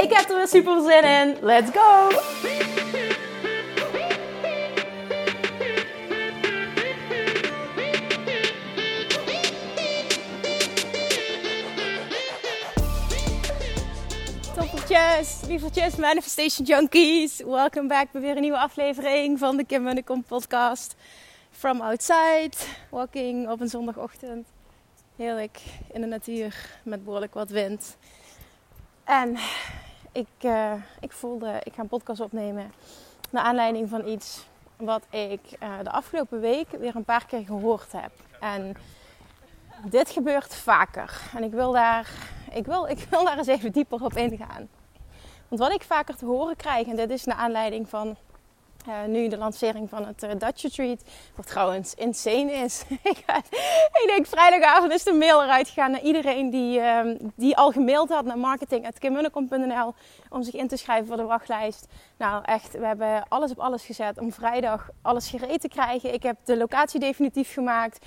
Ik heb er weer super zin in. Let's go! Toppertjes, lievertjes, Manifestation Junkies. Welkom back bij weer een nieuwe aflevering van de Kim Munnekom podcast. From outside, walking op een zondagochtend. Heerlijk in de natuur met behoorlijk wat wind. En ik, uh, ik voelde, ik ga een podcast opnemen naar aanleiding van iets wat ik uh, de afgelopen week weer een paar keer gehoord heb. En dit gebeurt vaker. En ik wil daar, ik wil, ik wil daar eens even dieper op ingaan. Want wat ik vaker te horen krijg, en dit is naar aanleiding van uh, nu de lancering van het uh, Dutch Retreat. Wat trouwens insane is. ik denk vrijdagavond is de mail eruit gegaan naar iedereen die, uh, die al gemaild had naar marketing.kimmunnekom.nl om zich in te schrijven voor de wachtlijst. Nou echt, we hebben alles op alles gezet om vrijdag alles gereed te krijgen. Ik heb de locatie definitief gemaakt.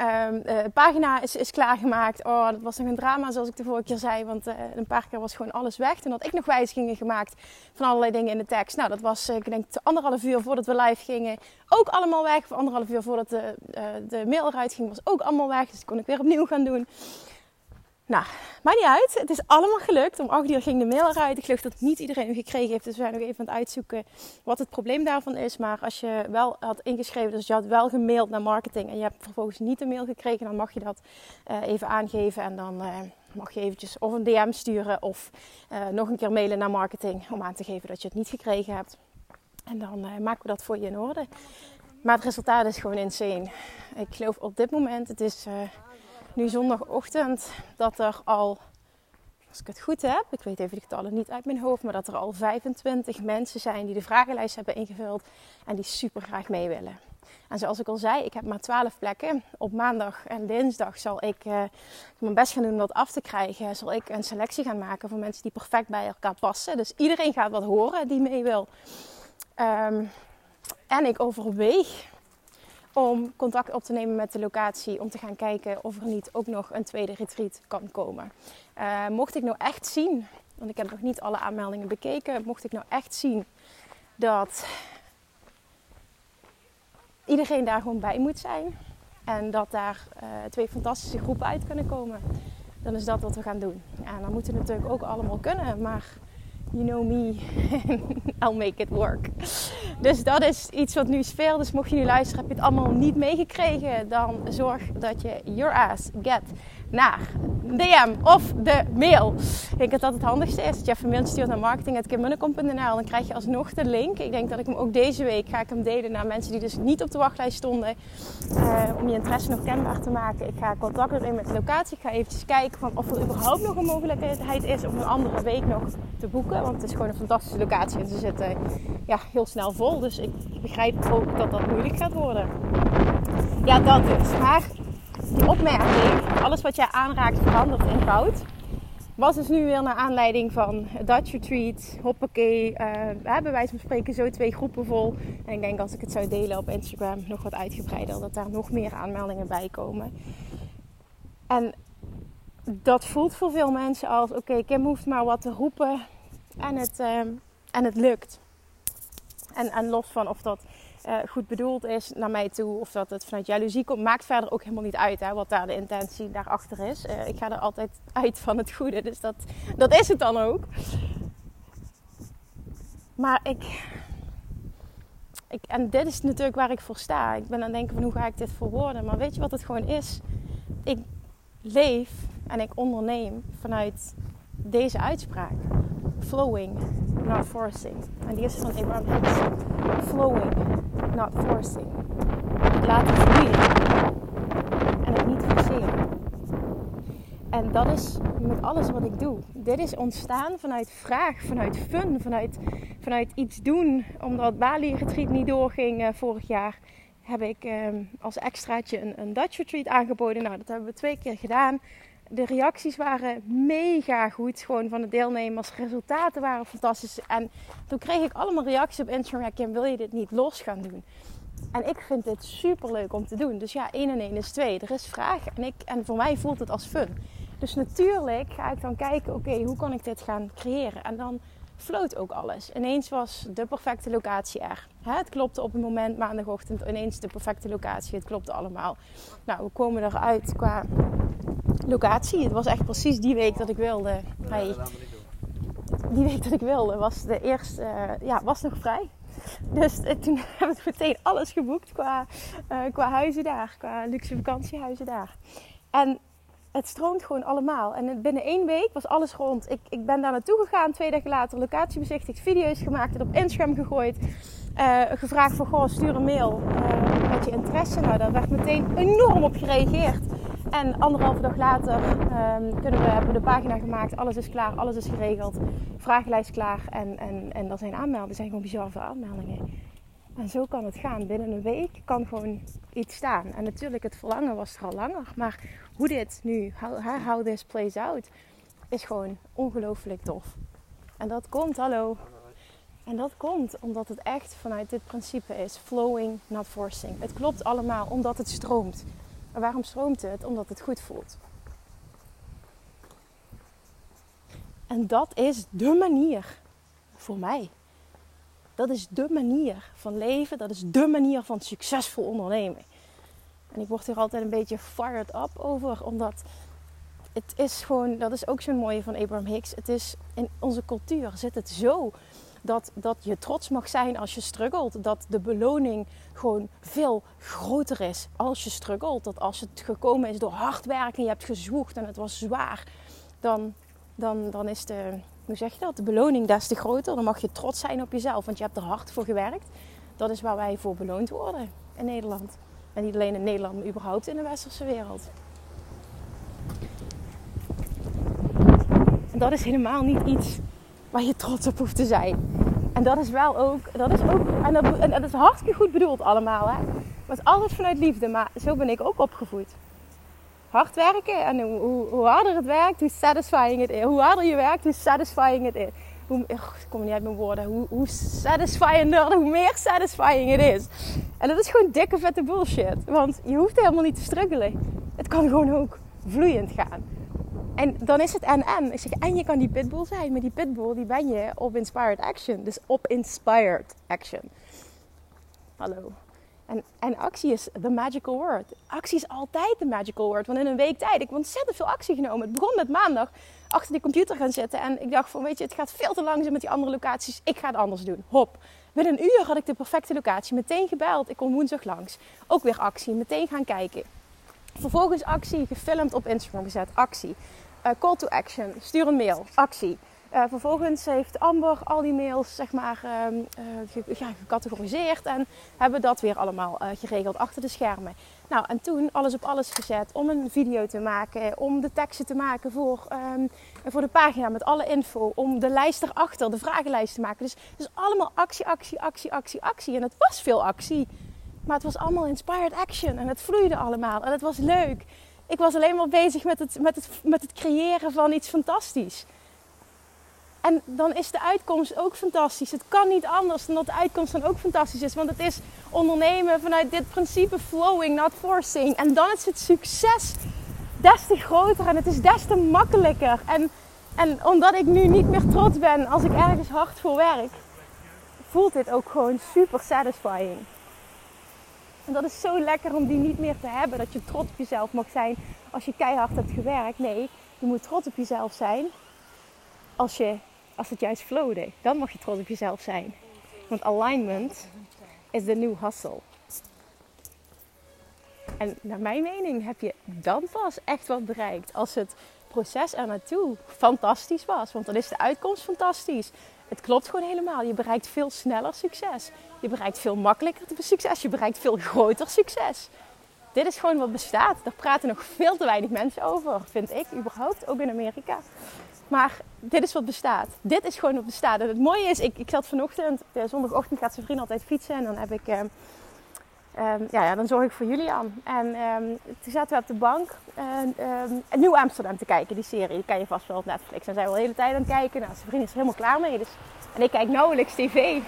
Um, pagina is, is klaargemaakt. Oh, dat was nog een drama zoals ik de vorige keer zei. Want uh, een paar keer was gewoon alles weg. Toen had ik nog wijzigingen gemaakt van allerlei dingen in de tekst. Nou, dat was ik denk anderhalf uur voordat we live gingen. Ook allemaal weg. Of anderhalf uur voordat de, de mail eruit ging was ook allemaal weg. Dus dat kon ik weer opnieuw gaan doen. Nou, maakt niet uit. Het is allemaal gelukt. Om 8 uur ging de mail eruit. Ik geloof dat niet iedereen hem gekregen heeft. Dus we zijn nog even aan het uitzoeken wat het probleem daarvan is. Maar als je wel had ingeschreven, dus je had wel gemaild naar marketing en je hebt vervolgens niet de mail gekregen, dan mag je dat uh, even aangeven. En dan uh, mag je eventjes of een DM sturen of uh, nog een keer mailen naar marketing om aan te geven dat je het niet gekregen hebt. En dan maken we dat voor je in orde. Maar het resultaat is gewoon insane. Ik geloof op dit moment, het is nu zondagochtend dat er al, als ik het goed heb, ik weet even de getallen niet uit mijn hoofd, maar dat er al 25 mensen zijn die de vragenlijst hebben ingevuld en die super graag mee willen. En zoals ik al zei, ik heb maar 12 plekken. Op maandag en dinsdag zal ik uh, mijn best gaan doen om dat af te krijgen. Zal ik een selectie gaan maken voor mensen die perfect bij elkaar passen. Dus iedereen gaat wat horen die mee wil. Um, en ik overweeg om contact op te nemen met de locatie. Om te gaan kijken of er niet ook nog een tweede retreat kan komen. Uh, mocht ik nou echt zien, want ik heb nog niet alle aanmeldingen bekeken. Mocht ik nou echt zien dat iedereen daar gewoon bij moet zijn. En dat daar uh, twee fantastische groepen uit kunnen komen. Dan is dat wat we gaan doen. En dan moeten natuurlijk ook allemaal kunnen. Maar you know me, I'll make it work. Dus dat is iets wat nu speelt. Dus mocht je nu luisteren, heb je het allemaal niet meegekregen, dan zorg dat je your ass get naar DM of de mail. Ik denk dat dat het handigste is. Dat je even een mail stuurt naar marketing.kimmunnekom.nl. Dan krijg je alsnog de link. Ik denk dat ik hem ook deze week ga ik hem delen naar mensen die dus niet op de wachtlijst stonden. Uh, om je interesse nog kenbaar te maken. Ik ga contact opnemen met de locatie. Ik ga eventjes kijken van of er überhaupt nog een mogelijkheid is om een andere week nog te boeken. Want het is gewoon een fantastische locatie. En ze zitten ja, heel snel vol. Dus ik begrijp ook dat dat moeilijk gaat worden. Ja, dat dus. Maar opmerking, alles wat jij aanraakt verandert in goud. Was dus nu weer naar aanleiding van Dutch Retreat, hoppakee. Uh, hebben wij van spreken zo twee groepen vol. En ik denk als ik het zou delen op Instagram nog wat uitgebreider, dat daar nog meer aanmeldingen bij komen. En dat voelt voor veel mensen als: oké, okay, Kim hoeft maar wat te roepen en het, uh, en het lukt. En, en los van of dat uh, goed bedoeld is naar mij toe of dat het vanuit jaloezie komt, maakt verder ook helemaal niet uit hè, wat daar de intentie daarachter is. Uh, ik ga er altijd uit van het goede, dus dat, dat is het dan ook. Maar ik, ik, en dit is natuurlijk waar ik voor sta. Ik ben aan het denken van hoe ga ik dit verwoorden. Maar weet je wat het gewoon is? Ik leef en ik onderneem vanuit deze uitspraak. Flowing, not forcing. En die is van Abraham Hicks. Flowing, not forcing. Het laten vloeien en het niet forceren. En dat is met alles wat ik doe. Dit is ontstaan vanuit vraag, vanuit fun, vanuit, vanuit iets doen. Omdat Bali Retreat niet doorging uh, vorig jaar, heb ik uh, als extraatje een, een Dutch Retreat aangeboden. Nou, dat hebben we twee keer gedaan. De reacties waren mega goed, gewoon van de deelnemers. Resultaten waren fantastisch. En toen kreeg ik allemaal reacties op Instagram. Kim, wil je dit niet los gaan doen? En ik vind dit super leuk om te doen. Dus ja, 1 en 1 is 2. Er is vraag. En, ik, en voor mij voelt het als fun. Dus natuurlijk ga ik dan kijken, oké, hoe kan ik dit gaan creëren? En dan floot ook alles. Ineens was de perfecte locatie er. het klopte op het moment maandagochtend. Ineens de perfecte locatie. Het klopte allemaal. Nou, we komen eruit qua locatie. Het was echt precies die week dat ik wilde. Hey, die week dat ik wilde was de eerste, uh, ja, was nog vrij. Dus uh, toen hebben we meteen alles geboekt qua, uh, qua huizen daar, qua luxe vakantiehuizen daar. En het stroomt gewoon allemaal. En binnen één week was alles rond. Ik, ik ben daar naartoe gegaan, twee dagen later, locatie bezichtigd, video's gemaakt, het op Instagram gegooid. Uh, gevraagd van, goh, stuur een mail uh, met je interesse. Nou, daar werd meteen enorm op gereageerd. En anderhalve dag later um, kunnen we, hebben we de pagina gemaakt. Alles is klaar, alles is geregeld. Vragenlijst klaar. En, en, en er zijn aanmeldingen. Er zijn gewoon bizar veel aanmeldingen. En zo kan het gaan. Binnen een week kan gewoon iets staan. En natuurlijk, het verlangen was er al langer. Maar hoe dit nu, how, how this plays out, is gewoon ongelooflijk tof. En dat komt, hallo. En dat komt omdat het echt vanuit dit principe is: flowing, not forcing. Het klopt allemaal omdat het stroomt. Waarom stroomt het? Omdat het goed voelt. En dat is de manier voor mij. Dat is de manier van leven. Dat is de manier van succesvol ondernemen. En ik word hier altijd een beetje fired up over, omdat het is gewoon, dat is ook zo'n mooie van Abraham Hicks. Het is in onze cultuur zit het zo dat, dat je trots mag zijn als je struggelt. Dat de beloning gewoon veel groter is als je struggelt. Dat als het gekomen is door hard werken en je hebt gezwoegd en het was zwaar, dan, dan, dan is de, hoe zeg je dat, de beloning des te groter. Dan mag je trots zijn op jezelf, want je hebt er hard voor gewerkt. Dat is waar wij voor beloond worden in Nederland. En niet alleen in Nederland, maar überhaupt in de westerse wereld. En dat is helemaal niet iets waar je trots op hoeft te zijn. En dat is wel ook, dat is ook, en dat, is hartstikke goed bedoeld allemaal, hè. Maar het is altijd vanuit liefde, maar zo ben ik ook opgevoed. Hard werken en hoe, hoe, harder het werkt, hoe satisfying het is. Hoe harder je werkt, hoe satisfying het is. Hoe, ik kom niet uit mijn woorden. Hoe, hoe hoe meer satisfying het is. En dat is gewoon dikke vette bullshit. Want je hoeft helemaal niet te struggelen. Het kan gewoon ook vloeiend gaan. En dan is het en-en. Ik zeg, en je kan die pitbull zijn. Maar die pitbull, die ben je op inspired action. Dus op inspired action. Hallo. En, en actie is the magical word. Actie is altijd de magical word. Want in een week tijd, ik heb ontzettend veel actie genomen. Het begon met maandag achter de computer gaan zitten. En ik dacht van, weet je, het gaat veel te langzaam met die andere locaties. Ik ga het anders doen. Hop. Binnen een uur had ik de perfecte locatie. Meteen gebeld. Ik kom woensdag langs. Ook weer actie. Meteen gaan kijken. Vervolgens actie. Gefilmd op Instagram gezet. Actie. Uh, call to action. Stuur een mail. Actie. Uh, vervolgens heeft Amber al die mails zeg maar, uh, ja, gecategoriseerd en hebben dat weer allemaal geregeld achter de schermen. Nou, en toen alles op alles gezet om een video te maken, om de teksten te maken voor, um, voor de pagina met alle info, om de lijst erachter, de vragenlijst te maken. Dus, dus allemaal actie, actie, actie, actie, actie. En het was veel actie, maar het was allemaal inspired action en het vloeide allemaal en het was leuk. Ik was alleen maar bezig met het, met het, met het creëren van iets fantastisch. En dan is de uitkomst ook fantastisch. Het kan niet anders dan dat de uitkomst dan ook fantastisch is. Want het is ondernemen vanuit dit principe flowing, not forcing. En dan is het succes des te groter en het is des te makkelijker. En, en omdat ik nu niet meer trots ben als ik ergens hard voor werk, voelt dit ook gewoon super satisfying. En dat is zo lekker om die niet meer te hebben. Dat je trots op jezelf mag zijn als je keihard hebt gewerkt. Nee, je moet trots op jezelf zijn als, je, als het juist flowde. Dan mag je trots op jezelf zijn. Want alignment is de new hustle. En naar mijn mening heb je dan pas echt wat bereikt. Als het proces er naartoe fantastisch was. Want dan is de uitkomst fantastisch. Het klopt gewoon helemaal. Je bereikt veel sneller succes. Je bereikt veel makkelijker succes. Je bereikt veel groter succes. dit is gewoon wat bestaat. Daar praten nog veel te weinig mensen over, vind ik überhaupt, ook in Amerika. Maar dit is wat bestaat. Dit is gewoon wat bestaat. En het mooie is, ik, ik zat vanochtend, zondagochtend gaat zijn vriend altijd fietsen. En dan heb ik, um, ja, ja, dan zorg ik voor Julian. En um, toen zaten we op de bank en, Nieuw Amsterdam te kijken, die serie. Die kan je vast wel op Netflix. En zijn we de hele tijd aan het kijken. Nou, zijn vriend is er helemaal klaar mee. Dus, en ik kijk nauwelijks tv.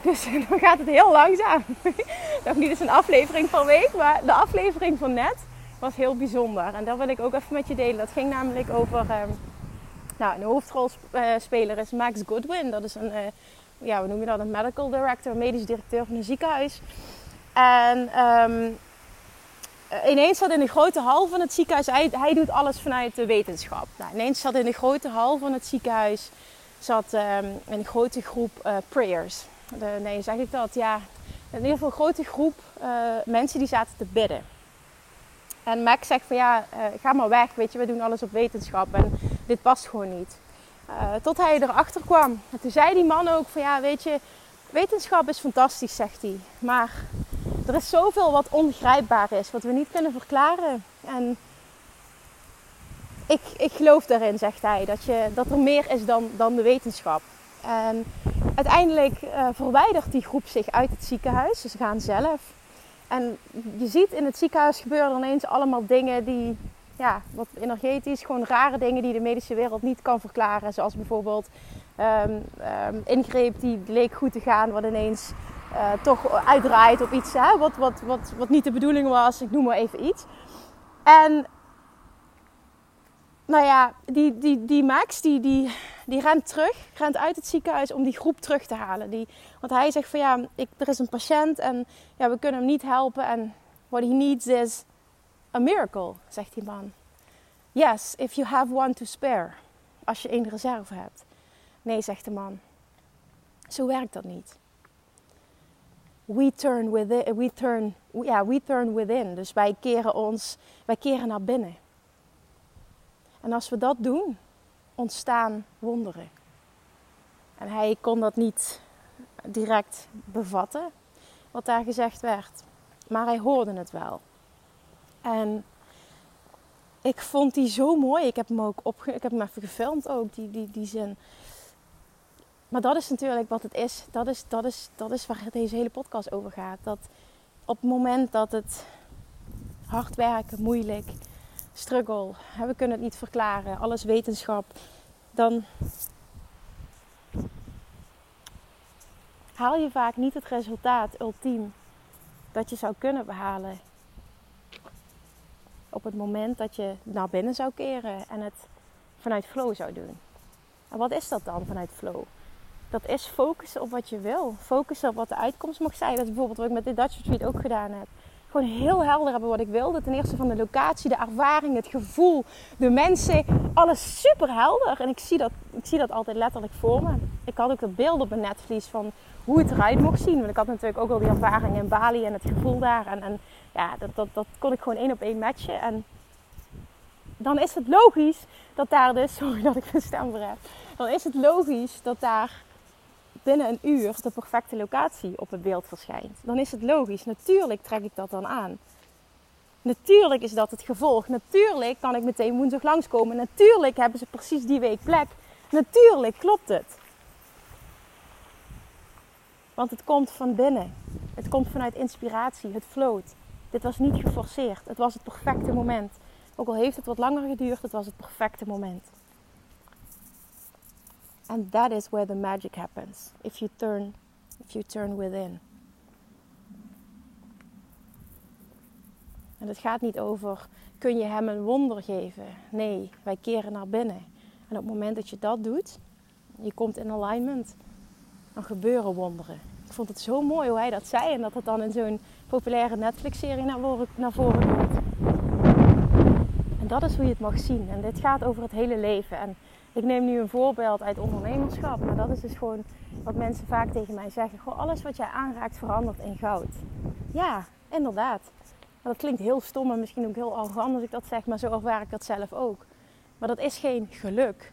Dus dan gaat het heel langzaam. Nog niet eens een aflevering van week, maar de aflevering van net was heel bijzonder. En dat wil ik ook even met je delen. Dat ging namelijk over nou, een hoofdrolspeler is Max Goodwin. Dat is een, uh, ja, hoe noem je dat? Een medical director, medisch directeur van een ziekenhuis. En um, ineens zat in de grote hal van het ziekenhuis, hij, hij doet alles vanuit de wetenschap. Nou, ineens zat in de grote hal van het ziekenhuis zat, um, een grote groep uh, prayers. De, nee, zeg ik dat? Ja, in ieder geval een grote groep uh, mensen die zaten te bidden. En Max zegt van ja, uh, ga maar weg, weet je, we doen alles op wetenschap en dit past gewoon niet. Tot hij erachter kwam. En toen zei die man ook van ja, weet je, wetenschap is fantastisch, zegt hij. Maar er is zoveel wat ongrijpbaar is, wat we niet kunnen verklaren. En ik, ik geloof daarin, zegt hij, dat, je, dat er meer is dan, dan de wetenschap. En uiteindelijk uh, verwijdert die groep zich uit het ziekenhuis. Dus ze gaan zelf. En je ziet in het ziekenhuis gebeuren ineens allemaal dingen die, ja, wat energetisch, gewoon rare dingen die de medische wereld niet kan verklaren. Zoals bijvoorbeeld um, um, ingreep die leek goed te gaan, wat ineens uh, toch uitdraait op iets hè, wat, wat, wat, wat niet de bedoeling was. Ik noem maar even iets. En nou ja, die, die, die Max, die, die, die rent terug, rent uit het ziekenhuis om die groep terug te halen. Die, want hij zegt van ja, ik, er is een patiënt en ja, we kunnen hem niet helpen. En what he needs is a miracle, zegt die man. Yes, if you have one to spare. Als je één reserve hebt. Nee, zegt de man. Zo werkt dat niet. We turn within, we turn, ja, we turn within. Dus wij keren ons, wij keren naar binnen. En als we dat doen, ontstaan wonderen. En hij kon dat niet direct bevatten, wat daar gezegd werd. Maar hij hoorde het wel. En ik vond die zo mooi. Ik heb hem ook opge ik heb hem even gefilmd ook, die, die, die zin. Maar dat is natuurlijk wat het is. Dat is, dat, is, dat is waar deze hele podcast over gaat. Dat op het moment dat het hard werken, moeilijk, struggle, we kunnen het niet verklaren, alles wetenschap, dan haal je vaak niet het resultaat ultiem dat je zou kunnen behalen. Op het moment dat je naar binnen zou keren en het vanuit flow zou doen. En wat is dat dan vanuit flow? Dat is focussen op wat je wil. Focussen op wat de uitkomst mag zijn. Dat is bijvoorbeeld wat ik met de Dutch Retreat ook gedaan heb gewoon heel helder hebben wat ik wilde. Ten eerste van de locatie, de ervaring, het gevoel, de mensen. Alles super helder. En ik zie dat, ik zie dat altijd letterlijk voor me. Ik had ook dat beeld op mijn netvlies van hoe het eruit mocht zien. Want ik had natuurlijk ook al die ervaring in Bali en het gevoel daar. En, en ja, dat, dat, dat kon ik gewoon één op één matchen. En dan is het logisch dat daar dus... Sorry dat ik mijn stem heb. Dan is het logisch dat daar binnen een uur de perfecte locatie op het beeld verschijnt. Dan is het logisch. Natuurlijk trek ik dat dan aan. Natuurlijk is dat het gevolg. Natuurlijk kan ik meteen woensdag langskomen. Natuurlijk hebben ze precies die week plek. Natuurlijk klopt het. Want het komt van binnen. Het komt vanuit inspiratie. Het floot. Dit was niet geforceerd. Het was het perfecte moment. Ook al heeft het wat langer geduurd, het was het perfecte moment. And that is where the magic happens. If you turn, if you turn within. En het gaat niet over, kun je hem een wonder geven? Nee, wij keren naar binnen. En op het moment dat je dat doet, je komt in alignment, dan gebeuren wonderen. Ik vond het zo mooi hoe hij dat zei en dat het dan in zo'n populaire Netflix-serie naar voren, komt. En dat is hoe je het mag zien. En dit gaat over het hele leven. En ik neem nu een voorbeeld uit ondernemerschap, maar dat is dus gewoon wat mensen vaak tegen mij zeggen. Gewoon alles wat jij aanraakt verandert in goud. Ja, inderdaad. Dat klinkt heel stom en misschien ook heel arrogant als ik dat zeg, maar zo ervaar ik dat zelf ook. Maar dat is geen geluk.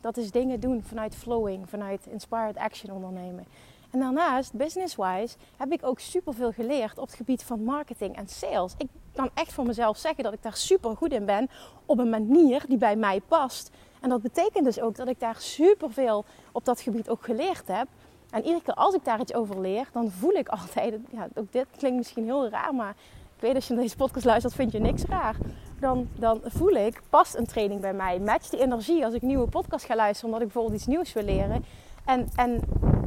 Dat is dingen doen vanuit flowing, vanuit inspired action ondernemen. En daarnaast, business-wise, heb ik ook superveel geleerd op het gebied van marketing en sales. Ik kan echt voor mezelf zeggen dat ik daar super goed in ben op een manier die bij mij past. En dat betekent dus ook dat ik daar superveel op dat gebied ook geleerd heb. En iedere keer als ik daar iets over leer, dan voel ik altijd, ja, ook dit klinkt misschien heel raar, maar ik weet als je naar deze podcast luistert, vind je niks raar. Dan, dan voel ik, past een training bij mij? Match die energie als ik nieuwe podcast ga luisteren, omdat ik bijvoorbeeld iets nieuws wil leren. En, en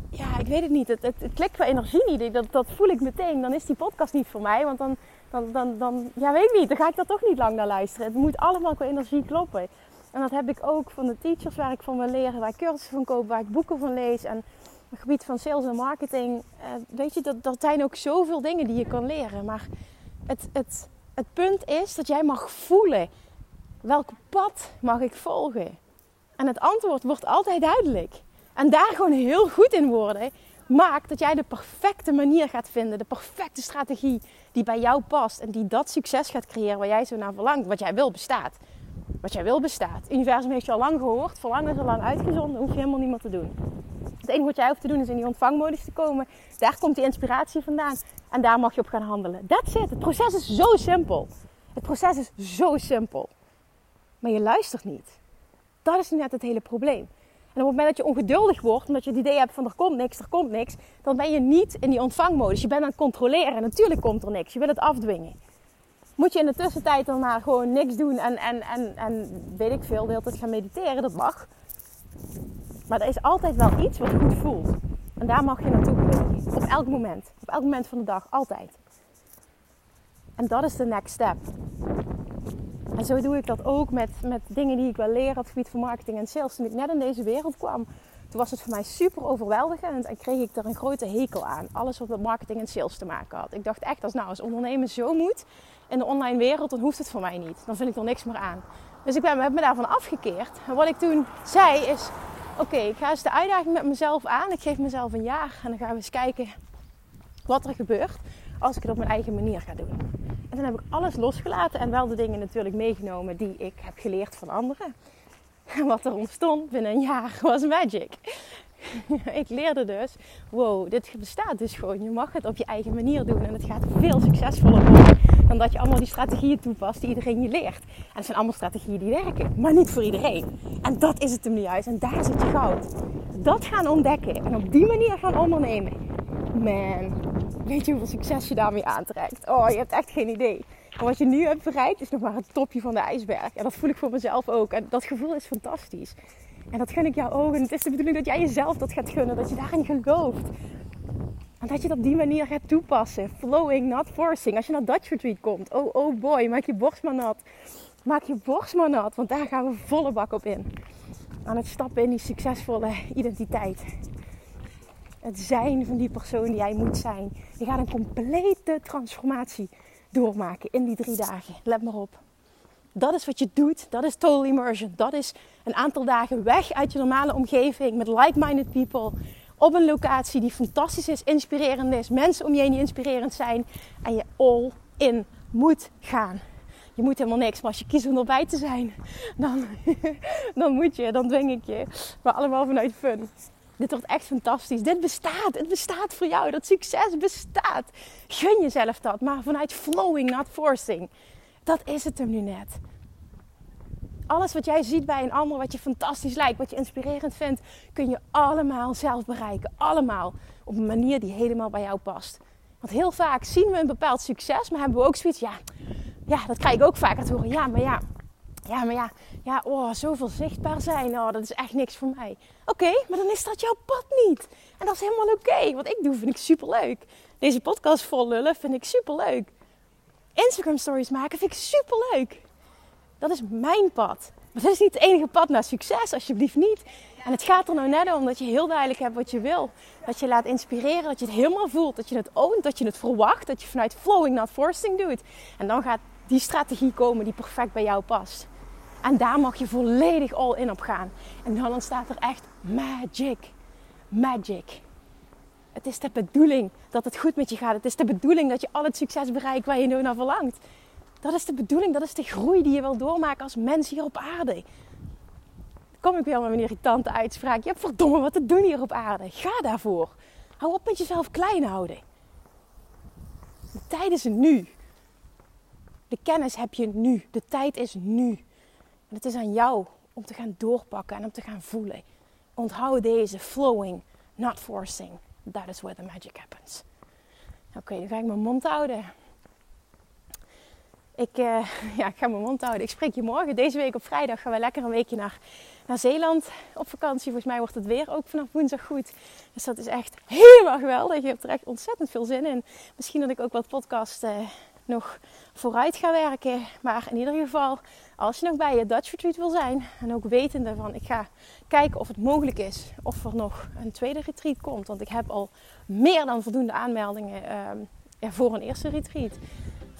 ja, ik weet het niet. Het, het, het klikt qua energie niet. Dat, dat voel ik meteen. Dan is die podcast niet voor mij. Want dan, dan, dan, ja, weet ik niet. Dan ga ik daar toch niet lang naar luisteren. Het moet allemaal qua energie kloppen. En dat heb ik ook van de teachers waar ik van wil leren, waar ik cursussen van koop, waar ik boeken van lees. En het gebied van sales en marketing. Eh, weet je, dat, dat zijn ook zoveel dingen die je kan leren. Maar het, het, het punt is dat jij mag voelen. Welk pad mag ik volgen? En het antwoord wordt altijd duidelijk. En daar gewoon heel goed in worden, maakt dat jij de perfecte manier gaat vinden, de perfecte strategie die bij jou past en die dat succes gaat creëren waar jij zo naar verlangt, wat jij wil bestaat. Wat jij wil bestaat. Universum heeft je al lang gehoord, verlangen is al lang uitgezonden, hoef je helemaal niet meer te doen. Het enige wat jij hoeft te doen is in die ontvangmodus te komen. Daar komt die inspiratie vandaan en daar mag je op gaan handelen. That's it. Het proces is zo simpel. Het proces is zo simpel. Maar je luistert niet. Dat is net het hele probleem. En op het moment dat je ongeduldig wordt, omdat je het idee hebt van er komt niks, er komt niks, dan ben je niet in die ontvangmodus. Je bent aan het controleren en natuurlijk komt er niks. Je wil het afdwingen. Moet je in de tussentijd dan maar gewoon niks doen en, en, en, en weet ik veel, de hele tijd gaan mediteren, dat mag. Maar er is altijd wel iets wat goed voelt. En daar mag je naartoe bewegen. Op elk moment. Op elk moment van de dag. Altijd. En dat is de next step. En zo doe ik dat ook met, met dingen die ik wil leren op het gebied van marketing en sales. Toen ik net in deze wereld kwam, toen was het voor mij super overweldigend en kreeg ik er een grote hekel aan. Alles wat met marketing en sales te maken had. Ik dacht echt, als nou als ondernemen zo moet in de online wereld, dan hoeft het voor mij niet. Dan vind ik er niks meer aan. Dus ik ben, heb me daarvan afgekeerd. En wat ik toen zei is, oké, ik ga eens de uitdaging met mezelf aan. Ik geef mezelf een jaar en dan gaan we eens kijken wat er gebeurt als ik het op mijn eigen manier ga doen. En dan heb ik alles losgelaten en wel de dingen natuurlijk meegenomen die ik heb geleerd van anderen. En wat er ontstond binnen een jaar was magic. ik leerde dus, wow, dit bestaat dus gewoon. Je mag het op je eigen manier doen en het gaat veel succesvoller worden dan dat je allemaal die strategieën toepast die iedereen je leert. En het zijn allemaal strategieën die werken, maar niet voor iedereen. En dat is het hem nu juist en daar zit je goud. Dat gaan ontdekken en op die manier gaan ondernemen. Man, weet je hoeveel succes je daarmee aantrekt? Oh, je hebt echt geen idee. Maar wat je nu hebt bereikt is nog maar het topje van de ijsberg. En dat voel ik voor mezelf ook. En dat gevoel is fantastisch. En dat gun ik jou ook. En het is de bedoeling dat jij jezelf dat gaat gunnen. Dat je daarin gelooft. En dat je het op die manier gaat toepassen. Flowing, not forcing. Als je naar Dutch Retreat komt. Oh, oh boy, maak je borst maar nat. Maak je borst maar nat. Want daar gaan we volle bak op in. Aan het stappen in die succesvolle identiteit het zijn van die persoon die jij moet zijn. Je gaat een complete transformatie doormaken in die drie dagen. Let maar op. Dat is wat je doet. Dat is total immersion. Dat is een aantal dagen weg uit je normale omgeving met like-minded people. Op een locatie die fantastisch is, inspirerend is. Mensen om je heen die inspirerend zijn. En je all in moet gaan. Je moet helemaal niks, maar als je kiest om erbij te zijn, dan, dan moet je, dan dwing ik je. Maar allemaal vanuit fun. Dit wordt echt fantastisch. Dit bestaat. Het bestaat voor jou. Dat succes bestaat. Gun jezelf dat. Maar vanuit flowing, not forcing. Dat is het hem nu net. Alles wat jij ziet bij een ander, wat je fantastisch lijkt, wat je inspirerend vindt, kun je allemaal zelf bereiken. Allemaal op een manier die helemaal bij jou past. Want heel vaak zien we een bepaald succes, maar hebben we ook zoiets, ja, ja dat krijg ik ook vaak te horen. Ja, maar ja, ja, maar ja, ja, oh, zoveel zichtbaar zijn, oh, dat is echt niks voor mij. Oké, maar dan is dat jouw pad niet. En dat is helemaal oké. Wat ik doe, vind ik super leuk. Deze podcast vol lullen vind ik super leuk. Instagram stories maken vind ik super leuk. Dat is mijn pad. Maar dat is niet het enige pad naar succes, alsjeblieft niet. En het gaat er nou net om dat je heel duidelijk hebt wat je wil. Dat je laat inspireren, dat je het helemaal voelt. Dat je het oont, dat je het verwacht. Dat je vanuit flowing, not forcing doet. En dan gaat die strategie komen die perfect bij jou past. En daar mag je volledig all in op gaan. En dan ontstaat er echt magic. Magic. Het is de bedoeling dat het goed met je gaat. Het is de bedoeling dat je al het succes bereikt waar je nu naar verlangt. Dat is de bedoeling, dat is de groei die je wil doormaken als mens hier op aarde. Kom ik weer met een irritante uitspraak. Je hebt verdomme wat te doen hier op aarde. Ga daarvoor. Hou op met jezelf klein houden. De tijd is nu. De kennis heb je nu. De tijd is nu. Het is aan jou om te gaan doorpakken en om te gaan voelen. Onthoud deze flowing, not forcing. That is where the magic happens. Oké, dan ga ik mijn mond houden. Ik, uh, ja, ik ga mijn mond houden. Ik spreek je morgen. Deze week op vrijdag gaan we lekker een weekje naar, naar Zeeland op vakantie. Volgens mij wordt het weer ook vanaf woensdag goed. Dus dat is echt helemaal geweldig. Je hebt er echt ontzettend veel zin in. Misschien dat ik ook wat podcast uh, nog vooruit ga werken. Maar in ieder geval, als je nog bij je Dutch Retreat wil zijn. En ook wetende van, ik ga kijken of het mogelijk is. Of er nog een tweede retreat komt. Want ik heb al meer dan voldoende aanmeldingen uh, voor een eerste retreat.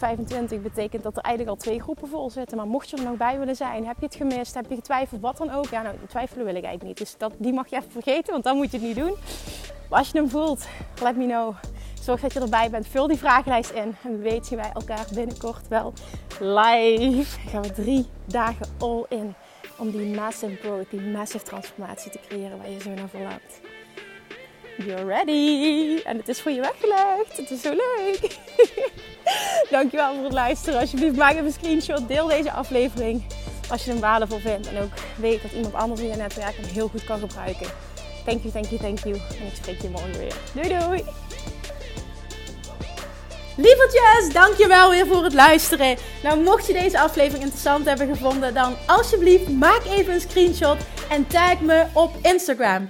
25 betekent dat er eigenlijk al twee groepen vol zitten. Maar mocht je er nog bij willen zijn, heb je het gemist, heb je getwijfeld, wat dan ook. Ja, nou, twijfelen wil ik eigenlijk niet. Dus dat, die mag je even vergeten, want dan moet je het niet doen. Maar als je hem voelt, let me know. Zorg dat je erbij bent. Vul die vragenlijst in. En weet zien wij elkaar binnenkort wel live. Dan gaan we drie dagen all in. Om die massive growth, die massive transformatie te creëren waar je zo naar verlangt. You're ready. En het is voor je weggelegd. Het is zo leuk. Dankjewel voor het luisteren. Alsjeblieft maak even een screenshot. Deel deze aflevering als je hem waardevol vindt. En ook weet dat iemand anders in je netwerk hem heel goed kan gebruiken. Thank you, thank you, thank you. En ik spreek je morgen weer. Doei doei. Lievertjes, dankjewel weer voor het luisteren. Nou, mocht je deze aflevering interessant hebben gevonden, dan alsjeblieft maak even een screenshot en tag me op Instagram.